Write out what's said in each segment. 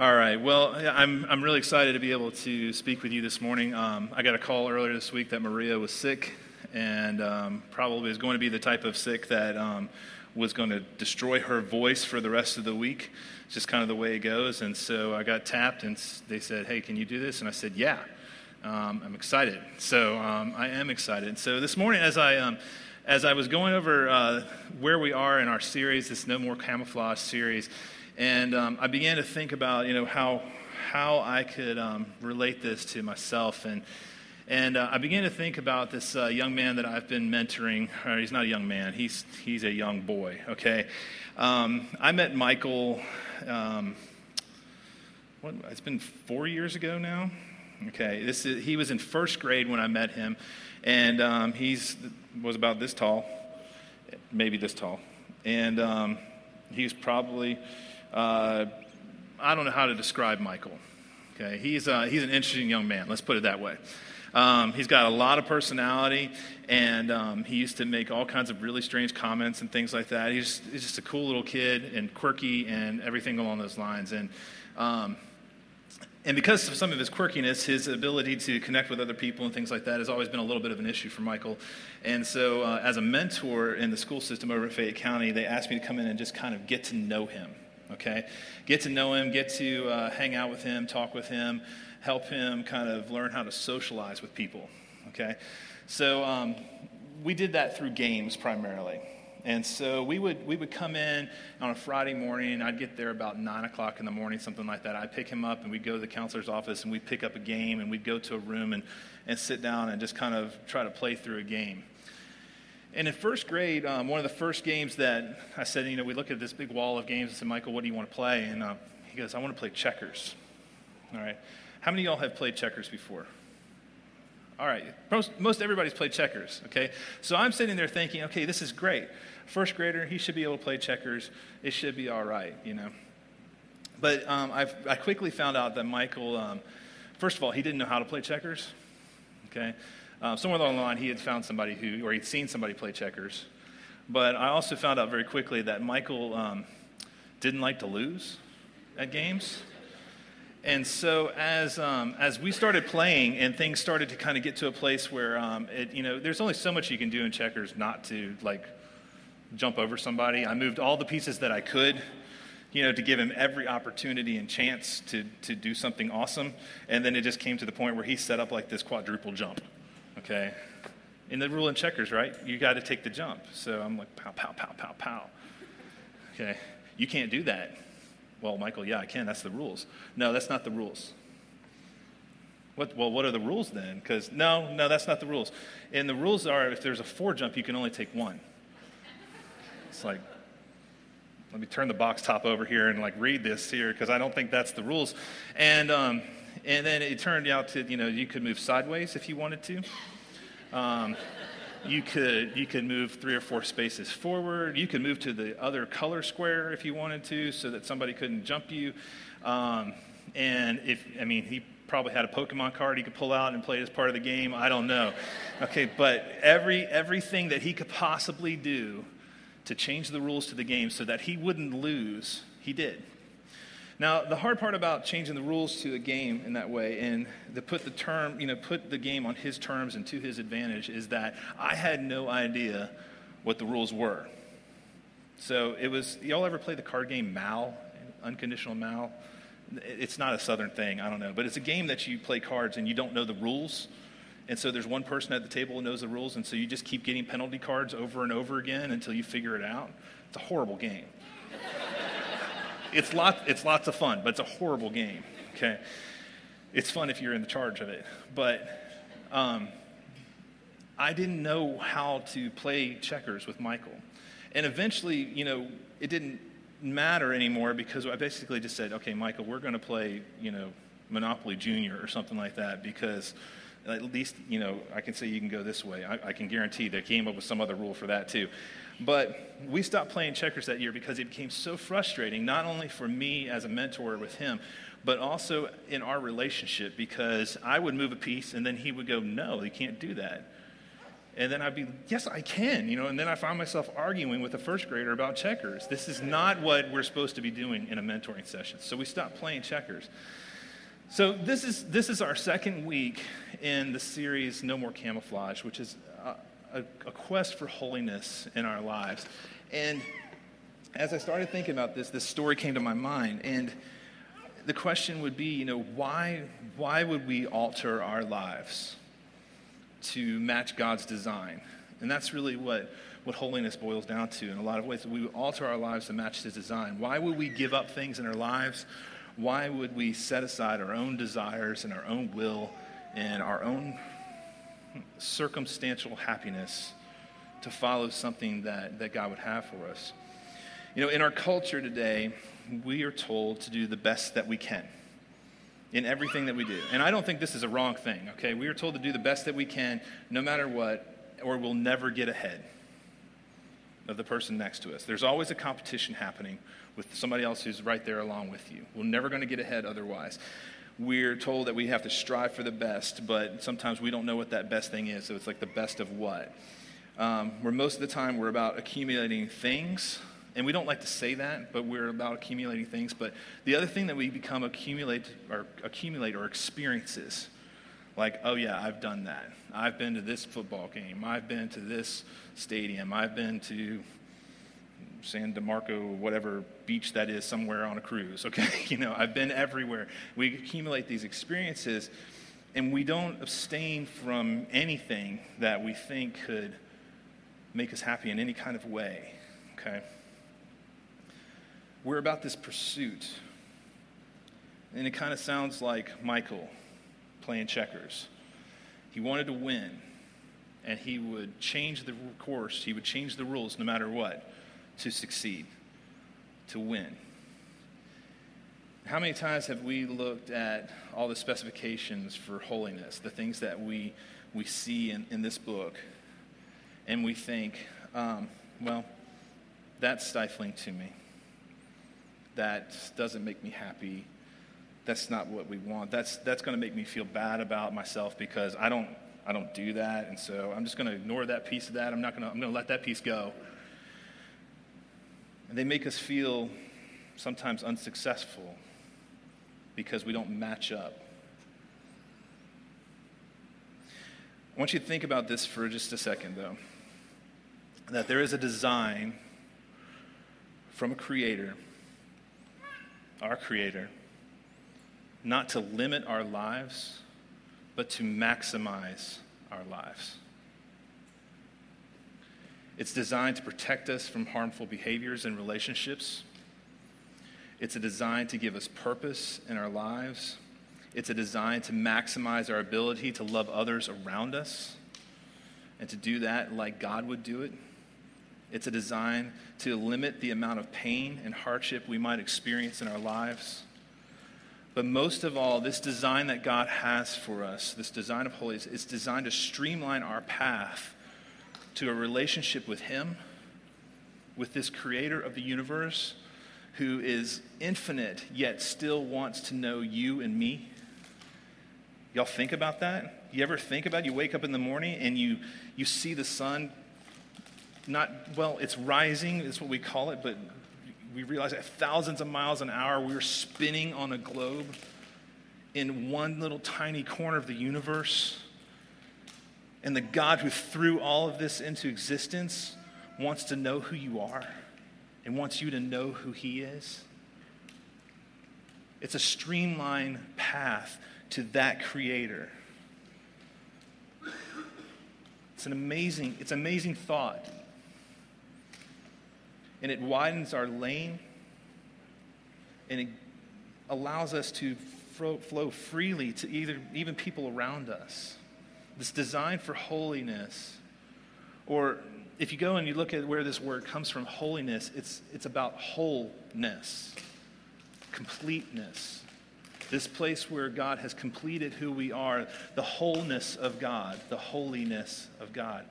All right. Well, I'm, I'm really excited to be able to speak with you this morning. Um, I got a call earlier this week that Maria was sick and um, probably is going to be the type of sick that um, was going to destroy her voice for the rest of the week. It's just kind of the way it goes. And so I got tapped and they said, Hey, can you do this? And I said, Yeah. Um, I'm excited. So um, I am excited. So this morning, as I um, as I was going over uh, where we are in our series, this No More Camouflage series, and um, I began to think about, you know, how, how I could um, relate this to myself. And, and uh, I began to think about this uh, young man that I've been mentoring. Or he's not a young man, he's, he's a young boy, okay? Um, I met Michael, um, what, it's been four years ago now. Okay, this is, he was in first grade when I met him, and um, he's was about this tall, maybe this tall, and um, he's probably uh, I don't know how to describe Michael. Okay, he's, uh, he's an interesting young man, let's put it that way. Um, he's got a lot of personality, and um, he used to make all kinds of really strange comments and things like that. He's, he's just a cool little kid and quirky and everything along those lines. And, um, and because of some of his quirkiness, his ability to connect with other people and things like that has always been a little bit of an issue for Michael. And so, uh, as a mentor in the school system over at Fayette County, they asked me to come in and just kind of get to know him okay? Get to know him, get to uh, hang out with him, talk with him, help him kind of learn how to socialize with people, okay? So um, we did that through games primarily. And so we would, we would come in on a Friday morning. I'd get there about 9 o'clock in the morning, something like that. I'd pick him up and we'd go to the counselor's office and we'd pick up a game and we'd go to a room and, and sit down and just kind of try to play through a game. And in first grade, um, one of the first games that I said, you know, we look at this big wall of games and said, Michael, what do you want to play? And uh, he goes, I want to play checkers. All right. How many of y'all have played checkers before? All right. Most, most everybody's played checkers, okay? So I'm sitting there thinking, okay, this is great. First grader, he should be able to play checkers. It should be all right, you know? But um, i quickly found out that Michael, um, first of all, he didn't know how to play checkers, okay? Uh, somewhere along the line, he had found somebody who, or he'd seen somebody play checkers. But I also found out very quickly that Michael um, didn't like to lose at games. And so as, um, as we started playing and things started to kind of get to a place where, um, it, you know, there's only so much you can do in checkers not to, like, jump over somebody. I moved all the pieces that I could, you know, to give him every opportunity and chance to, to do something awesome. And then it just came to the point where he set up like this quadruple jump okay? In the rule in checkers, right? You got to take the jump. So I'm like, pow, pow, pow, pow, pow. Okay, you can't do that. Well, Michael, yeah, I can. That's the rules. No, that's not the rules. What, well, what are the rules then? Because no, no, that's not the rules. And the rules are if there's a four jump, you can only take one. It's like, let me turn the box top over here and like read this here because I don't think that's the rules. And um, and then it turned out to, you know, you could move sideways if you wanted to. Um, you could you could move three or four spaces forward. You could move to the other color square if you wanted to, so that somebody couldn't jump you. Um, and if I mean, he probably had a Pokemon card he could pull out and play as part of the game. I don't know. Okay, but every everything that he could possibly do to change the rules to the game so that he wouldn't lose, he did. Now, the hard part about changing the rules to a game in that way and to put the term, you know, put the game on his terms and to his advantage is that I had no idea what the rules were. So it was, y'all ever play the card game Mal, Unconditional Mal? It's not a southern thing, I don't know, but it's a game that you play cards and you don't know the rules. And so there's one person at the table who knows the rules, and so you just keep getting penalty cards over and over again until you figure it out. It's a horrible game it's, lot, it's lots of fun, but it's a horrible game, okay? It's fun if you're in the charge of it. But um, I didn't know how to play checkers with Michael. And eventually, you know, it didn't matter anymore because I basically just said, okay, Michael, we're going to play, you know, Monopoly Junior or something like that because at least, you know, I can say you can go this way. I, I can guarantee they came up with some other rule for that too. But we stopped playing checkers that year because it became so frustrating, not only for me as a mentor with him, but also in our relationship because I would move a piece and then he would go, No, you can't do that. And then I'd be, yes, I can, you know, and then I find myself arguing with a first grader about checkers. This is not what we're supposed to be doing in a mentoring session. So we stopped playing checkers. So this is, this is our second week in the series No More Camouflage, which is a, a, quest for holiness in our lives. And as I started thinking about this, this story came to my mind. And the question would be, you know, why, why would we alter our lives to match God's design? And that's really what, what holiness boils down to in a lot of ways. We alter our lives to match His design. Why would we give up things in our lives? Why would we set aside our own desires and our own will and our own circumstantial happiness to follow something that, that God would have for us? You know, in our culture today, we are told to do the best that we can in everything that we do. And I don't think this is a wrong thing, okay? We are told to do the best that we can no matter what, or we'll never get ahead of the person next to us. There's always a competition happening with somebody else who's right there along with you. We're never going to get ahead otherwise. We're told that we have to strive for the best, but sometimes we don't know what that best thing is. So it's like the best of what? Um, where most of the time we're about accumulating things and we don't like to say that, but we're about accumulating things. But the other thing that we become accumulate or accumulate or experiences, like, oh yeah, I've done that. I've been to this football game. I've been to this stadium. I've been to San DeMarco, whatever beach that is, somewhere on a cruise. Okay, you know, I've been everywhere. We accumulate these experiences, and we don't abstain from anything that we think could make us happy in any kind of way. Okay. We're about this pursuit. And it kind of sounds like Michael playing checkers. He wanted to win, and he would change the course, he would change the rules no matter what to succeed, to win. How many times have we looked at all the specifications for holiness, the things that we, we see in, in this book, and we think, um, well, that's stifling to me that doesn't make me happy. That's not what we want. That's, that's going to make me feel bad about myself because I don't, I don't do that. And so I'm just going to ignore that piece of that. I'm not going to, I'm going to let that piece go. And they make us feel sometimes unsuccessful because we don't match up. I want you to think about this for just a second, though. That there is a design from a creator our Creator, not to limit our lives, but to maximize our lives. It's designed to protect us from harmful behaviors and relationships. It's a design to give us purpose in our lives. It's a design to maximize our ability to love others around us and to do that like God would do it. It's a design to limit the amount of pain and hardship we might experience in our lives. But most of all, this design that God has for us, this design of holiness, is designed to streamline our path to a relationship with Him, with this creator of the universe who is infinite yet still wants to know you and me. Y'all think about that? You ever think about it? you wake up in the morning and you you see the sun not, well, it's rising, is what we call it, but we realize at thousands of miles an hour, we're spinning on a globe in one little tiny corner of the universe. And the God who threw all of this into existence wants to know who you are and wants you to know who He is. It's a streamlined path to that Creator. It's an amazing, it's an amazing thought and it widens our lane and it allows us to flow freely to either, even people around us. This design for holiness, or if you go and you look at where this word comes from, holiness, it's, it's about wholeness, completeness. This place where God has completed who we are, the wholeness of God, the holiness of God,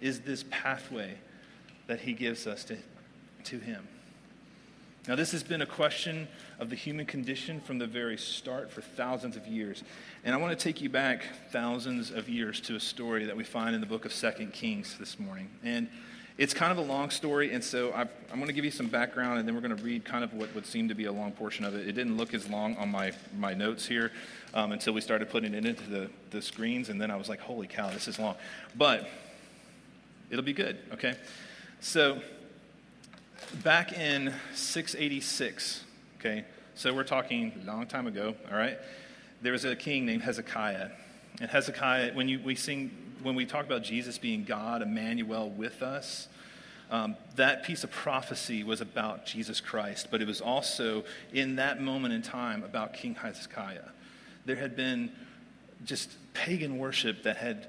is this pathway that He gives us to, to Him. Now, this has been a question of the human condition from the very start for thousands of years. And I want to take you back thousands of years to a story that we find in the book of Second Kings this morning. And it's kind of a long story, and so I, am going to give you some background, and then we're going to read kind of what would seem to be a long portion of it. It didn't look as long on my, my notes here um, until we started putting it into the, the screens, and then I was like, holy cow, this is long. But it'll be good, okay? So back in 686, okay, so we're talking a long time ago, all right, there was a king named Hezekiah. And Hezekiah, when you, we sing, when we talk about Jesus being God, Emmanuel with us, um, that piece of prophecy was about Jesus Christ, but it was also in that moment in time about King Hezekiah. There had been just pagan worship that had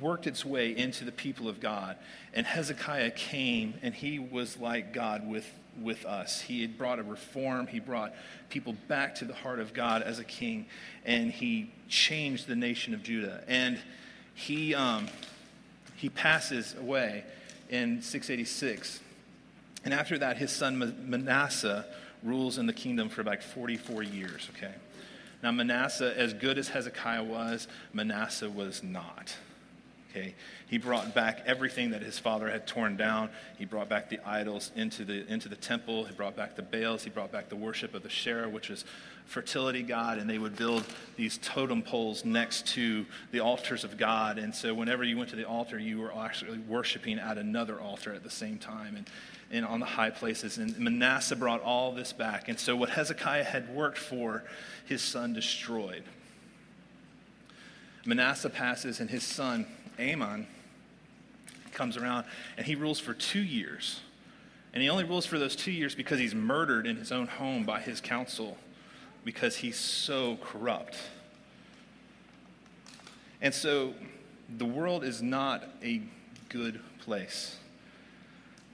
worked its way into the people of God. And Hezekiah came and he was like God with, with us. He had brought a reform, he brought people back to the heart of God as a king, and he changed the nation of Judah. And he, um, he passes away in 686. And after that, his son Manasseh rules in the kingdom for like 44 years, okay? Now, Manasseh, as good as Hezekiah was, Manasseh was not. Okay? He brought back everything that his father had torn down. He brought back the idols into the, into the temple. He brought back the Baals. He brought back the worship of the Asherah, which was fertility god. And they would build these totem poles next to the altars of God. And so whenever you went to the altar, you were actually worshiping at another altar at the same time. And, and on the high places. And Manasseh brought all this back. And so what Hezekiah had worked for, his son destroyed. Manasseh passes, and his son Amon comes around and he rules for two years. And he only rules for those two years because he's murdered in his own home by his council because he's so corrupt. And so the world is not a good place.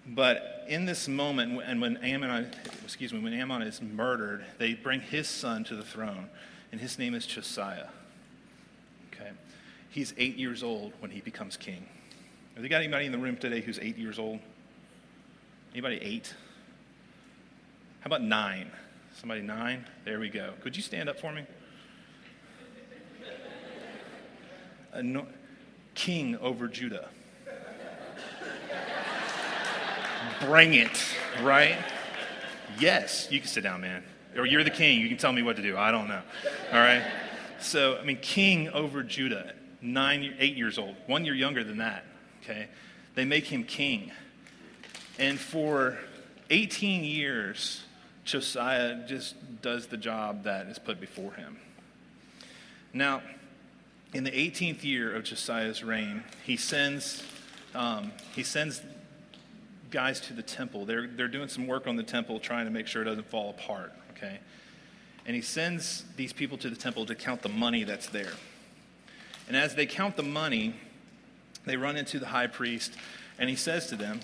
But in this moment, and when Amon, excuse me, when Amon is murdered, they bring his son to the throne, and his name is Josiah. He's eight years old when he becomes king. Have you got anybody in the room today who's eight years old? Anybody eight? How about nine? Somebody nine? There we go. Could you stand up for me? King over Judah. Bring it, right? Yes, you can sit down, man. Or you're the king. You can tell me what to do. I don't know. All right? So, I mean, king over Judah nine, eight years old, one year younger than that. Okay, they make him king, and for 18 years, Josiah just does the job that is put before him. Now, in the 18th year of Josiah's reign, he sends um, he sends guys to the temple. They're they're doing some work on the temple, trying to make sure it doesn't fall apart. Okay, and he sends these people to the temple to count the money that's there. And as they count the money, they run into the high priest, and he says to them,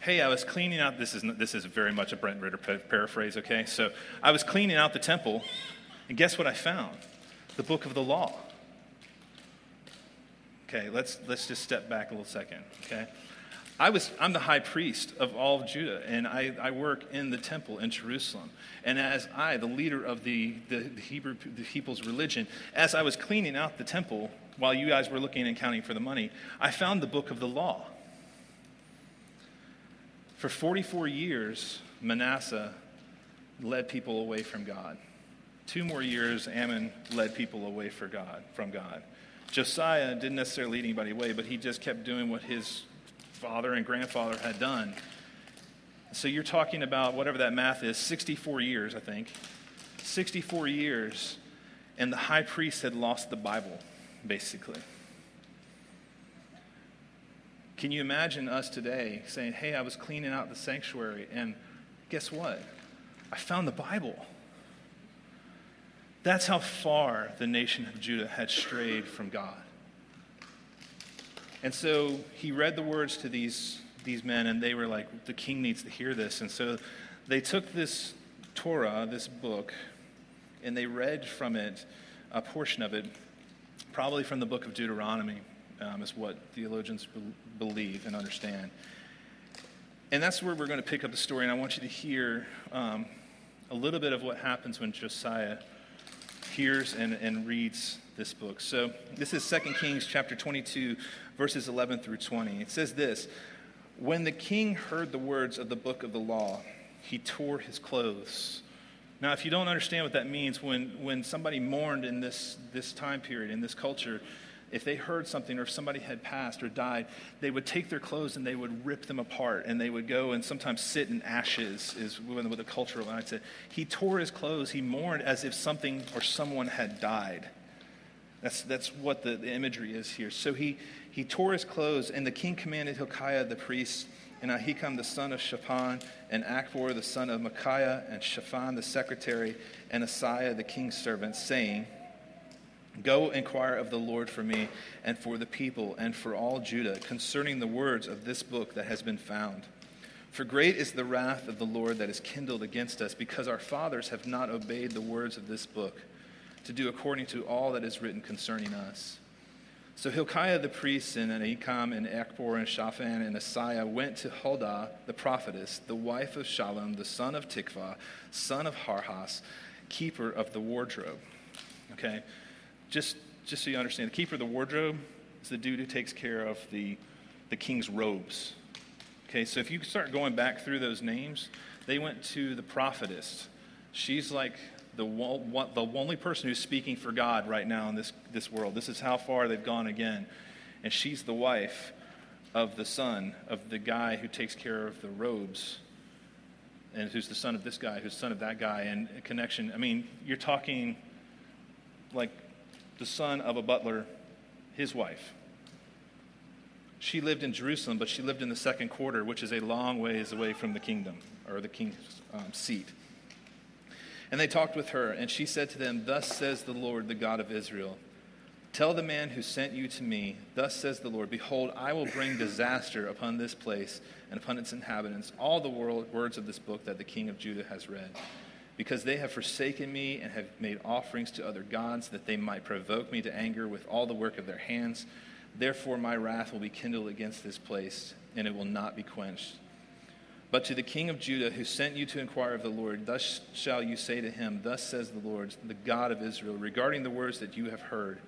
Hey, I was cleaning out. This is, this is very much a Brent Ritter paraphrase, okay? So I was cleaning out the temple, and guess what I found? The book of the law. Okay, let's, let's just step back a little second, okay? I was, I'm the high priest of all of Judah, and I, I work in the temple in Jerusalem. And as I, the leader of the, the, the Hebrew the people's religion, as I was cleaning out the temple, while you guys were looking and counting for the money, I found the book of the law. For 44 years, Manasseh led people away from God. Two more years, Amon led people away for God, from God. Josiah didn't necessarily lead anybody away, but he just kept doing what his father and grandfather had done. So you're talking about whatever that math is 64 years, I think. 64 years, and the high priest had lost the Bible basically. Can you imagine us today saying, Hey, I was cleaning out the sanctuary, and guess what? I found the Bible. That's how far the nation of Judah had strayed from God. And so he read the words to these, these men, and they were like, The king needs to hear this. And so they took this Torah, this book, and they read from it a portion of it probably from the book of Deuteronomy, um, is what theologians be- believe and understand. And that's where we're going to pick up the story. And I want you to hear um, a little bit of what happens when Josiah hears and, and reads this book. So this is 2 Kings chapter 22, verses 11 through 20. It says this When the king heard the words of the book of the law, he tore his clothes. Now, if you don't understand what that means, when, when somebody mourned in this, this time period, in this culture, if they heard something or if somebody had passed or died, they would take their clothes and they would rip them apart and they would go and sometimes sit in ashes, is what the cultural line said. He tore his clothes, he mourned as if something or someone had died. That's, that's what the, the imagery is here. So he, he tore his clothes, and the king commanded Hilkiah the priest, and Ahikam the son of Shaphan, and Achbor the son of Micaiah, and Shaphan the secretary, and Asaiah the king's servant, saying, Go inquire of the Lord for me and for the people and for all Judah concerning the words of this book that has been found. For great is the wrath of the Lord that is kindled against us, because our fathers have not obeyed the words of this book, to do according to all that is written concerning us. So Hilkiah the priest and Ahikam and Achbor and Shaphan and Asaiah went to Huldah the prophetess, the wife of Shallum, the son of Tikvah, son of Harhas, keeper of the wardrobe. Okay? just, just so you understand, the keeper of the wardrobe is the dude who takes care of the, the king's robes. Okay, so if you start going back through those names, they went to the prophetess. She's like the, one, the only person who's speaking for God right now in this, this world. This is how far they've gone again. And she's the wife of the son of the guy who takes care of the robes and who's the son of this guy, who's the son of that guy, and connection. I mean, you're talking like the son of a butler, his wife. She lived in Jerusalem, but she lived in the second quarter, which is a long ways away from the kingdom or the king's um, seat. And they talked with her, and she said to them, Thus says the Lord, the God of Israel. Tell the man who sent you to me, Thus says the Lord, Behold, I will bring disaster upon this place and upon its inhabitants, all the words of this book that the king of Judah has read because they have forsaken me and have made offerings to other gods, that they might provoke me to anger with all the work of their hands. Therefore, my wrath will be kindled against this place, and it will not be quenched. But to the king of Judah, who sent you to inquire of the Lord, thus shall you say to him, Thus says the Lord, the God of Israel, regarding the words that you have heard,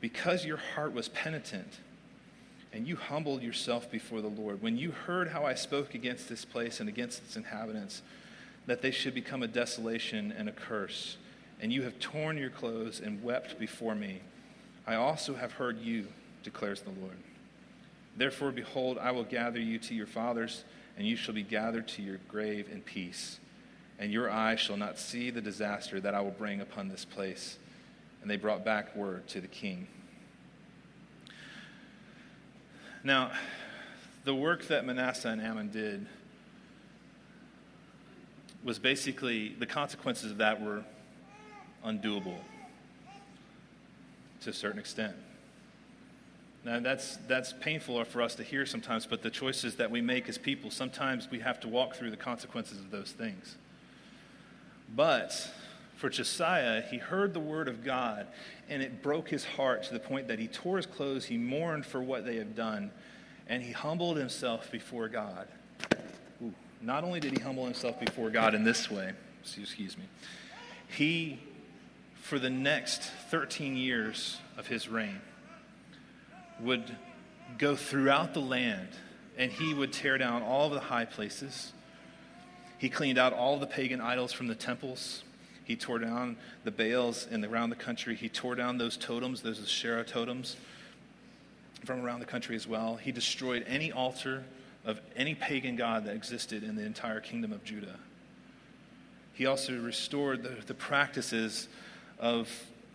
because your heart was penitent, and you humbled yourself before the Lord, when you heard how I spoke against this place and against its inhabitants, that they should become a desolation and a curse. And you have torn your clothes and wept before me. I also have heard you, declares the Lord. Therefore, behold, I will gather you to your fathers, and you shall be gathered to your grave in peace. And your eye shall not see the disaster that I will bring upon this place. And they brought back word to the king. Now, the work that Manasseh and Amon did was basically the consequences of that were undoable to a certain extent. Now, that's, that's painful for us to hear sometimes, but the choices that we make as people, sometimes we have to walk through the consequences of those things. But for Josiah, he heard the word of God, and it broke his heart to the point that he tore his clothes, he mourned for what they have done, and he humbled himself before God. Not only did he humble himself before God in this way, excuse me, he, for the next 13 years of his reign, would go throughout the land and he would tear down all of the high places. He cleaned out all the pagan idols from the temples. He tore down the Baals the, around the country. He tore down those totems, those Asherah totems from around the country as well. He destroyed any altar of any pagan god that existed in the entire kingdom of Judah. He also restored the, the practices of,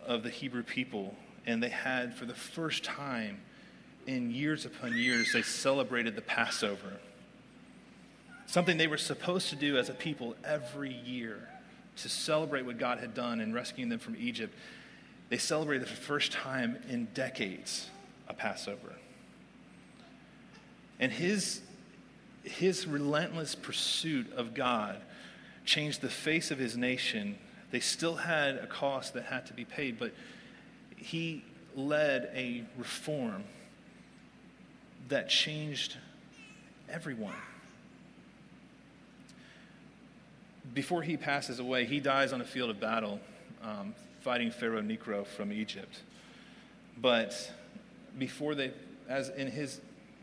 of the Hebrew people, and they had, for the first time in years upon years, they celebrated the Passover. Something they were supposed to do as a people every year to celebrate what God had done in rescuing them from Egypt. They celebrated for the first time in decades a Passover. And his his relentless pursuit of God changed the face of his nation. They still had a cost that had to be paid, but he led a reform that changed everyone. before he passes away, he dies on a field of battle um, fighting Pharaoh Necho from Egypt. But before they, as in his,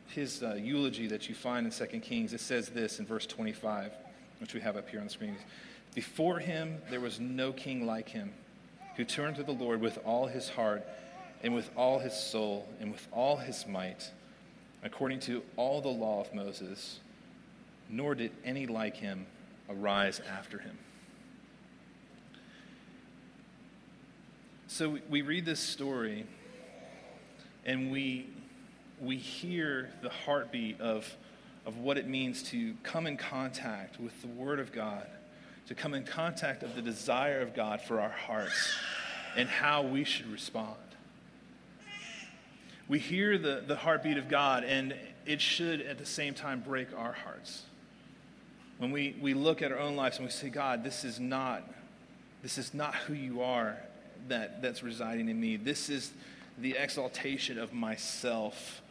his uh, eulogy that you find in 2 Kings, it says this in verse 25, which we have up here on the screen. Before him, there was no king like him who turned to the Lord with all his heart and with all his soul and with all his might, according to all the law of Moses, nor did any like him arise after him. So we read this story and we, we hear the heartbeat of, of what it means to come in contact with the Word of God, to come in contact of the desire of God for our hearts and how we should respond. We hear the, the heartbeat of God, and it should at the same time break our hearts. When we, we look at our own lives and we say, God, this is not, this is not who you are that, that's residing in me. This is the exaltation of myself.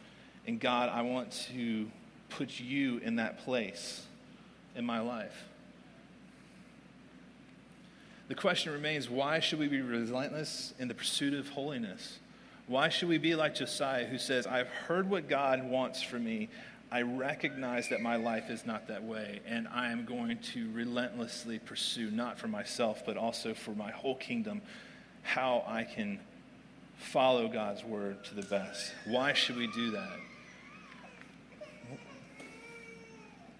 And God, I want to put you in that place in my life. The question remains why should we be relentless in the pursuit of holiness? Why should we be like Josiah, who says, I've heard what God wants for me. I recognize that my life is not that way, and I am going to relentlessly pursue, not for myself, but also for my whole kingdom, how I can follow God's word to the best. Why should we do that?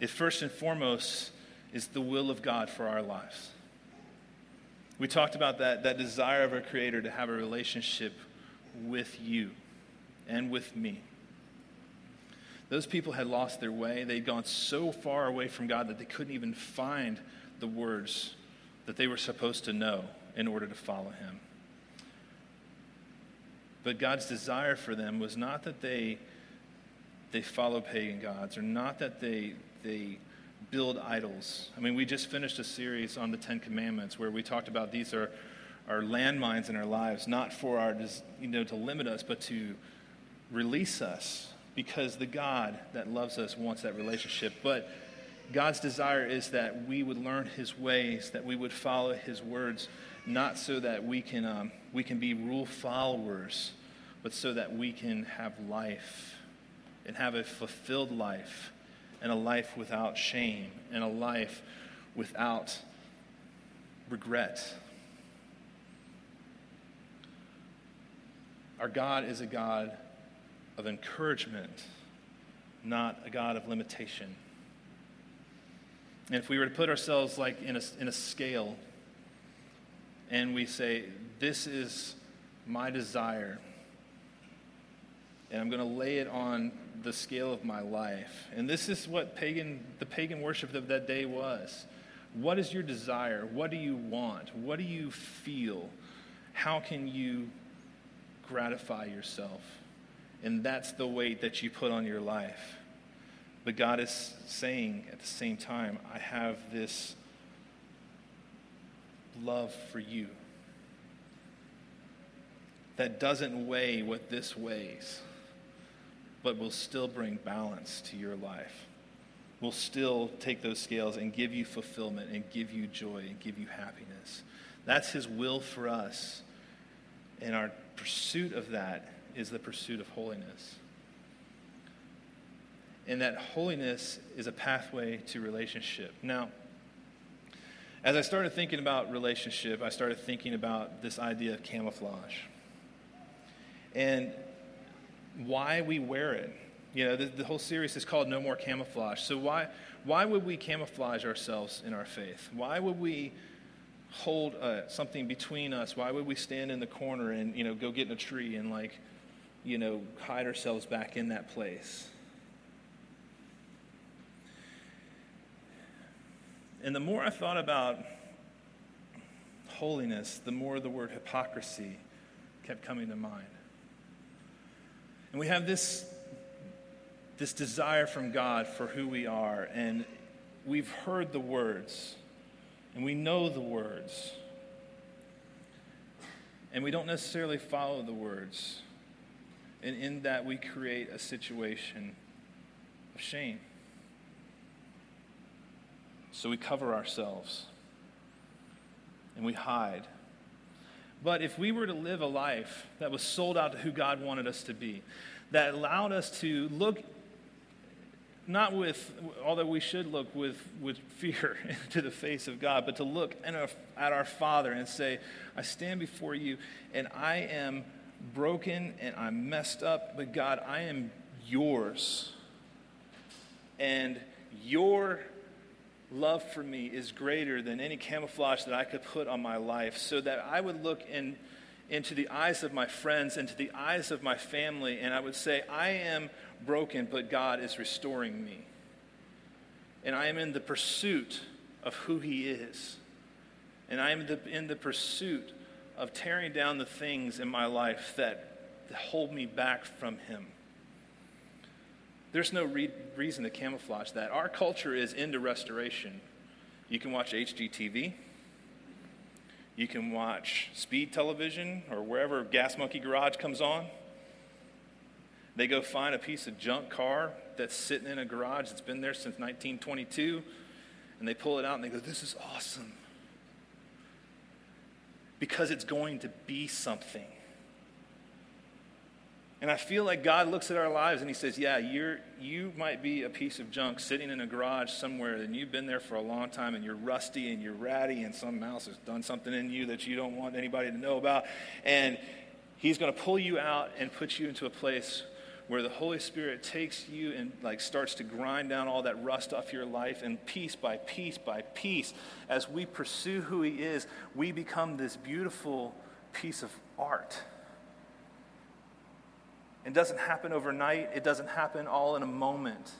It first and foremost is the will of God for our lives. We talked about that, that desire of our Creator to have a relationship with you and with me. Those people had lost their way. They'd gone so far away from God that they couldn't even find the words that they were supposed to know in order to follow Him. But God's desire for them was not that they, they follow pagan gods or not that they, they build idols. I mean, we just finished a series on the Ten Commandments where we talked about these are, are landmines in our lives, not for our, you know, to limit us, but to release us because the God that loves us wants that relationship. But God's desire is that we would learn His ways, that we would follow His words, not so that we can, um, we can be rule followers, but so that we can have life and have a fulfilled life and a life without shame and a life without regret. Our God is a God of encouragement, not a God of limitation. And if we were to put ourselves like in a, in a scale and we say, This is my desire, and I'm going to lay it on the scale of my life. And this is what pagan, the pagan worship of that day was. What is your desire? What do you want? What do you feel? How can you gratify yourself? And that's the weight that you put on your life. But God is saying at the same time, I have this love for you that doesn't weigh what this weighs, but will still bring balance to your life. Will still take those scales and give you fulfillment and give you joy and give you happiness. That's His will for us. And our pursuit of that is the pursuit of holiness. And that holiness is a pathway to relationship. Now, as I started thinking about relationship, I started thinking about this idea of camouflage and why we wear it. You know, the, the, whole series is called No More Camouflage. So, why, why would we camouflage ourselves in our faith? Why would we hold uh, something between us? Why would we stand in the corner and, you know, go get in a tree and, like, you know, hide ourselves back in that place? And the more I thought about holiness, the more the word hypocrisy kept coming to mind. And we have this, this desire from God for who we are, and we've heard the words, and we know the words, and we don't necessarily follow the words. And in that, we create a situation of shame. So we cover ourselves. and we hide. But if we were to live a life that was sold out to who God wanted us to be, that allowed us to look not with, although we should look with, with fear into the face of God, but to look at our Father and say, I stand before you and I am broken and I'm messed up, but God, I am yours. And your love for me is greater than any camouflage that I could put on my life, so that I would look in, into the eyes of my friends, into the eyes of my family, and I would say, I am broken, but God is restoring me. And I am in the pursuit of who He is. And I am in the pursuit of tearing down the things in my life that hold me back from Him. There's no re- reason to camouflage that. Our culture is into restoration. You can watch HGTV. You can watch speed television or wherever Gas Monkey Garage comes on. They go find a piece of junk car that's sitting in a garage that's been there since 1922, and they pull it out and they go, This is awesome. Because it's going to be something. And I feel like God looks at our lives and He says, Yeah, you're, you might be a piece of junk sitting in a garage somewhere, and you've been there for a long time, and you're rusty and you're ratty, and some mouse has done something in you that you don't want anybody to know about. And He's going to pull you out and put you into a place where the Holy Spirit takes you and like starts to grind down all that rust off your life and piece by piece by piece as we pursue who he is we become this beautiful piece of art it doesn't happen overnight, it doesn't happen all in a moment.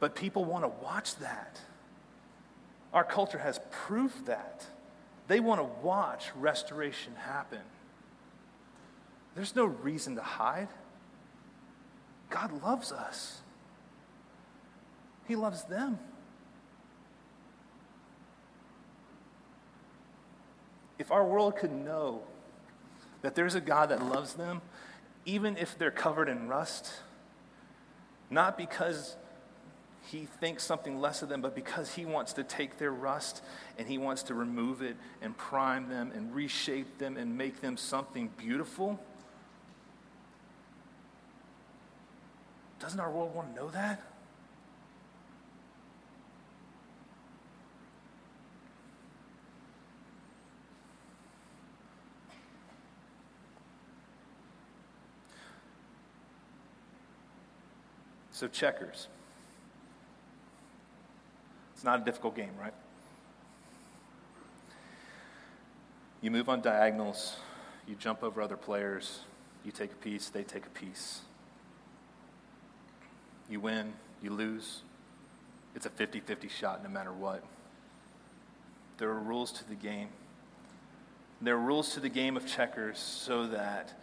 But people want to watch that. Our culture has proof that. They want to watch restoration happen. There's no reason to hide. God loves us, He loves them. If our world could know that there's a God that loves them, even if they're covered in rust, not because he thinks something less of them, but because he wants to take their rust and he wants to remove it and prime them and reshape them and make them something beautiful. Doesn't our world want to know that? So, checkers. It's not a difficult game, right? You move on diagonals, you jump over other players, you take a piece, they take a piece. You win, you lose. It's a 50 50 shot no matter what. There are rules to the game. There are rules to the game of checkers so that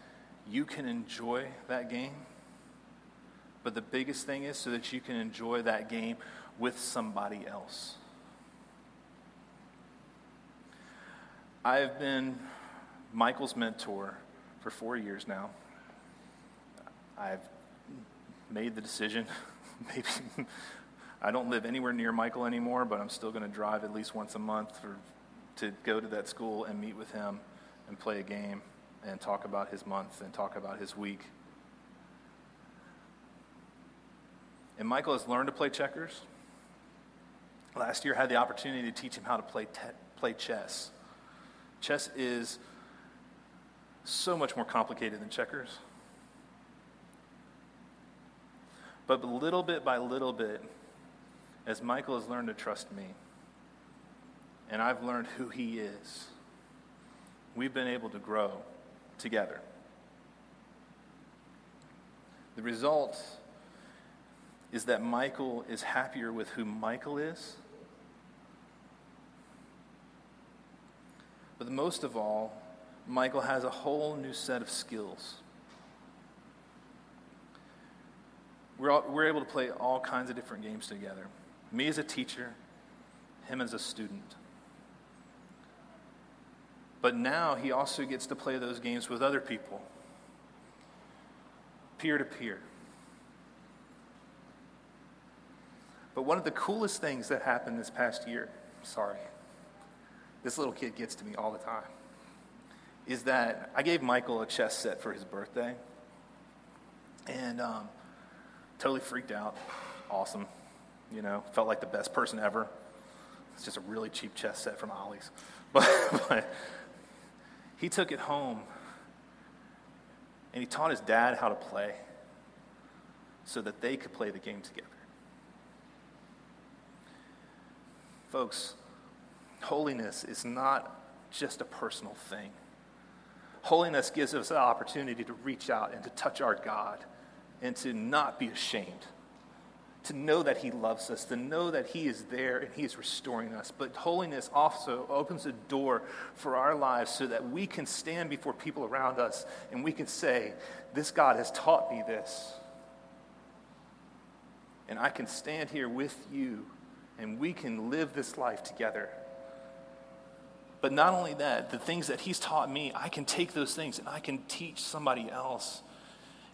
you can enjoy that game but the biggest thing is so that you can enjoy that game with somebody else. I've been Michael's mentor for four years now. I've made the decision, maybe I don't live anywhere near Michael anymore, but I'm still going to drive at least once a month for, to go to that school and meet with him and play a game and talk about his month and talk about his week. And Michael has learned to play checkers. Last year, I had the opportunity to teach him how to play, te- play chess. Chess is so much more complicated than checkers. But little bit by little bit, as Michael has learned to trust me, and I've learned who he is, we've been able to grow together. The result is that Michael is happier with who Michael is. But most of all, Michael has a whole new set of skills. We're, all, we're able to play all kinds of different games together. Me as a teacher, him as a student. But now he also gets to play those games with other people, peer to peer. But one of the coolest things that happened this past year, sorry, this little kid gets to me all the time is that I gave Michael a chess set for his birthday. And um, totally freaked out. Awesome. You know, felt like the best person ever. It's just a really cheap chess set from Ollie's. But, but he took it home and he taught his dad how to play so that they could play the game together. Folks, holiness is not just a personal thing. Holiness gives us an opportunity to reach out and to touch our God and to not be ashamed, to know that He loves us, to know that He is there and He is restoring us. But holiness also opens a door for our lives so that we can stand before people around us and we can say, This God has taught me this. And I can stand here with you and we can live this life together. But not only that, the things that he's taught me, I can take those things and I can teach somebody else.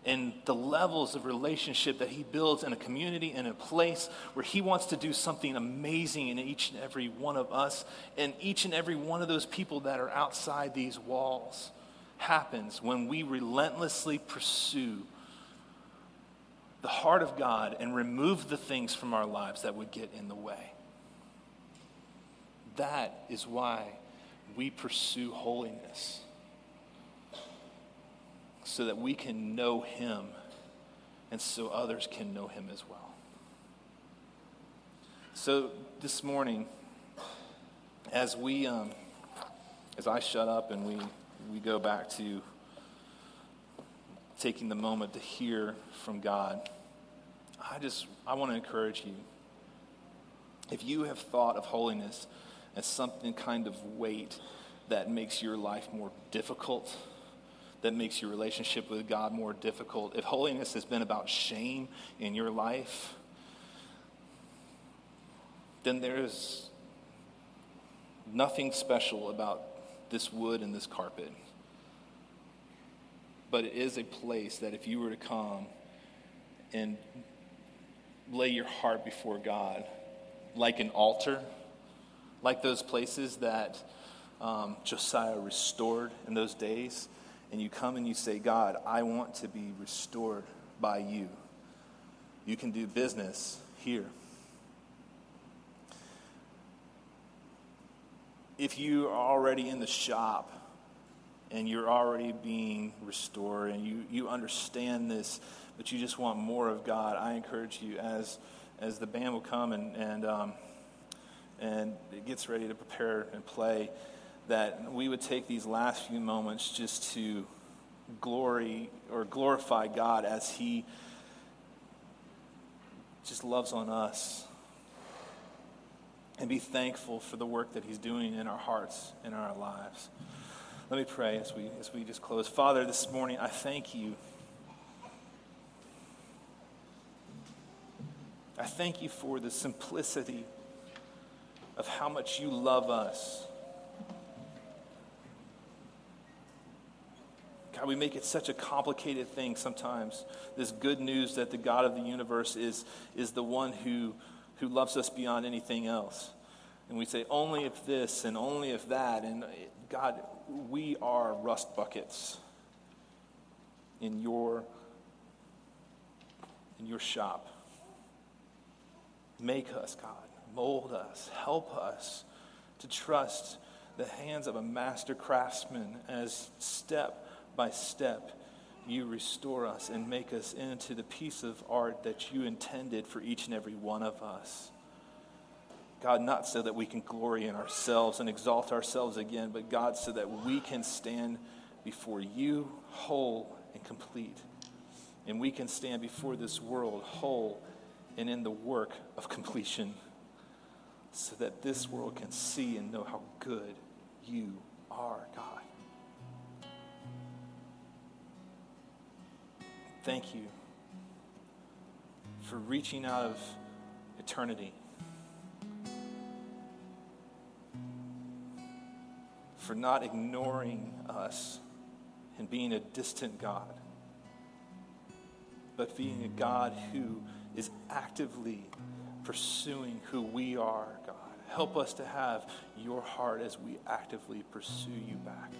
And the levels of relationship that he builds in a community, in a place where he wants to do something amazing in each and every one of us, and each and every one of those people that are outside these walls happens when we relentlessly pursue the heart of God and remove the things from our lives that would get in the way. That is why we pursue holiness, so that we can know Him and so others can know Him as well. So this morning, as we, um, as I shut up and we, we go back to taking the moment to hear from God, I just I want to encourage you. If you have thought of holiness as something kind of weight that makes your life more difficult, that makes your relationship with God more difficult, if holiness has been about shame in your life, then there's nothing special about this wood and this carpet but it is a place that if you were to come and lay your heart before God, like an altar, like those places that um, Josiah restored in those days, and you come and you say, God, I want to be restored by you. You can do business here. If you are already in the shop, and you're already being restored and you, you understand this, but you just want more of God, I encourage you as, as the band will come and, and, um, and it gets ready to prepare and play, that we would take these last few moments just to glory or glorify God as He just loves on us and be thankful for the work that He's doing in our hearts, in our lives. Let me pray as we, as we just close. Father, this morning I thank you. I thank you for the simplicity of how much you love us. God, we make it such a complicated thing sometimes. This good news that the God of the universe is, is the one who, who loves us beyond anything else. And we say, only if this and only if that. And God, we are rust buckets in your in your shop. Make us, God. Mold us. Help us to trust the hands of a master craftsman as step by step you restore us and make us into the piece of art that you intended for each and every one of us. God, not so that we can glory in ourselves and exalt ourselves again, but God, so that we can stand before you whole and complete. And we can stand before this world whole and in the work of completion, so that this world can see and know how good you are, God. Thank you for reaching out of eternity for not ignoring us and being a distant God, but being a God who is actively pursuing who we are, God. Help us to have your heart as we actively pursue you back.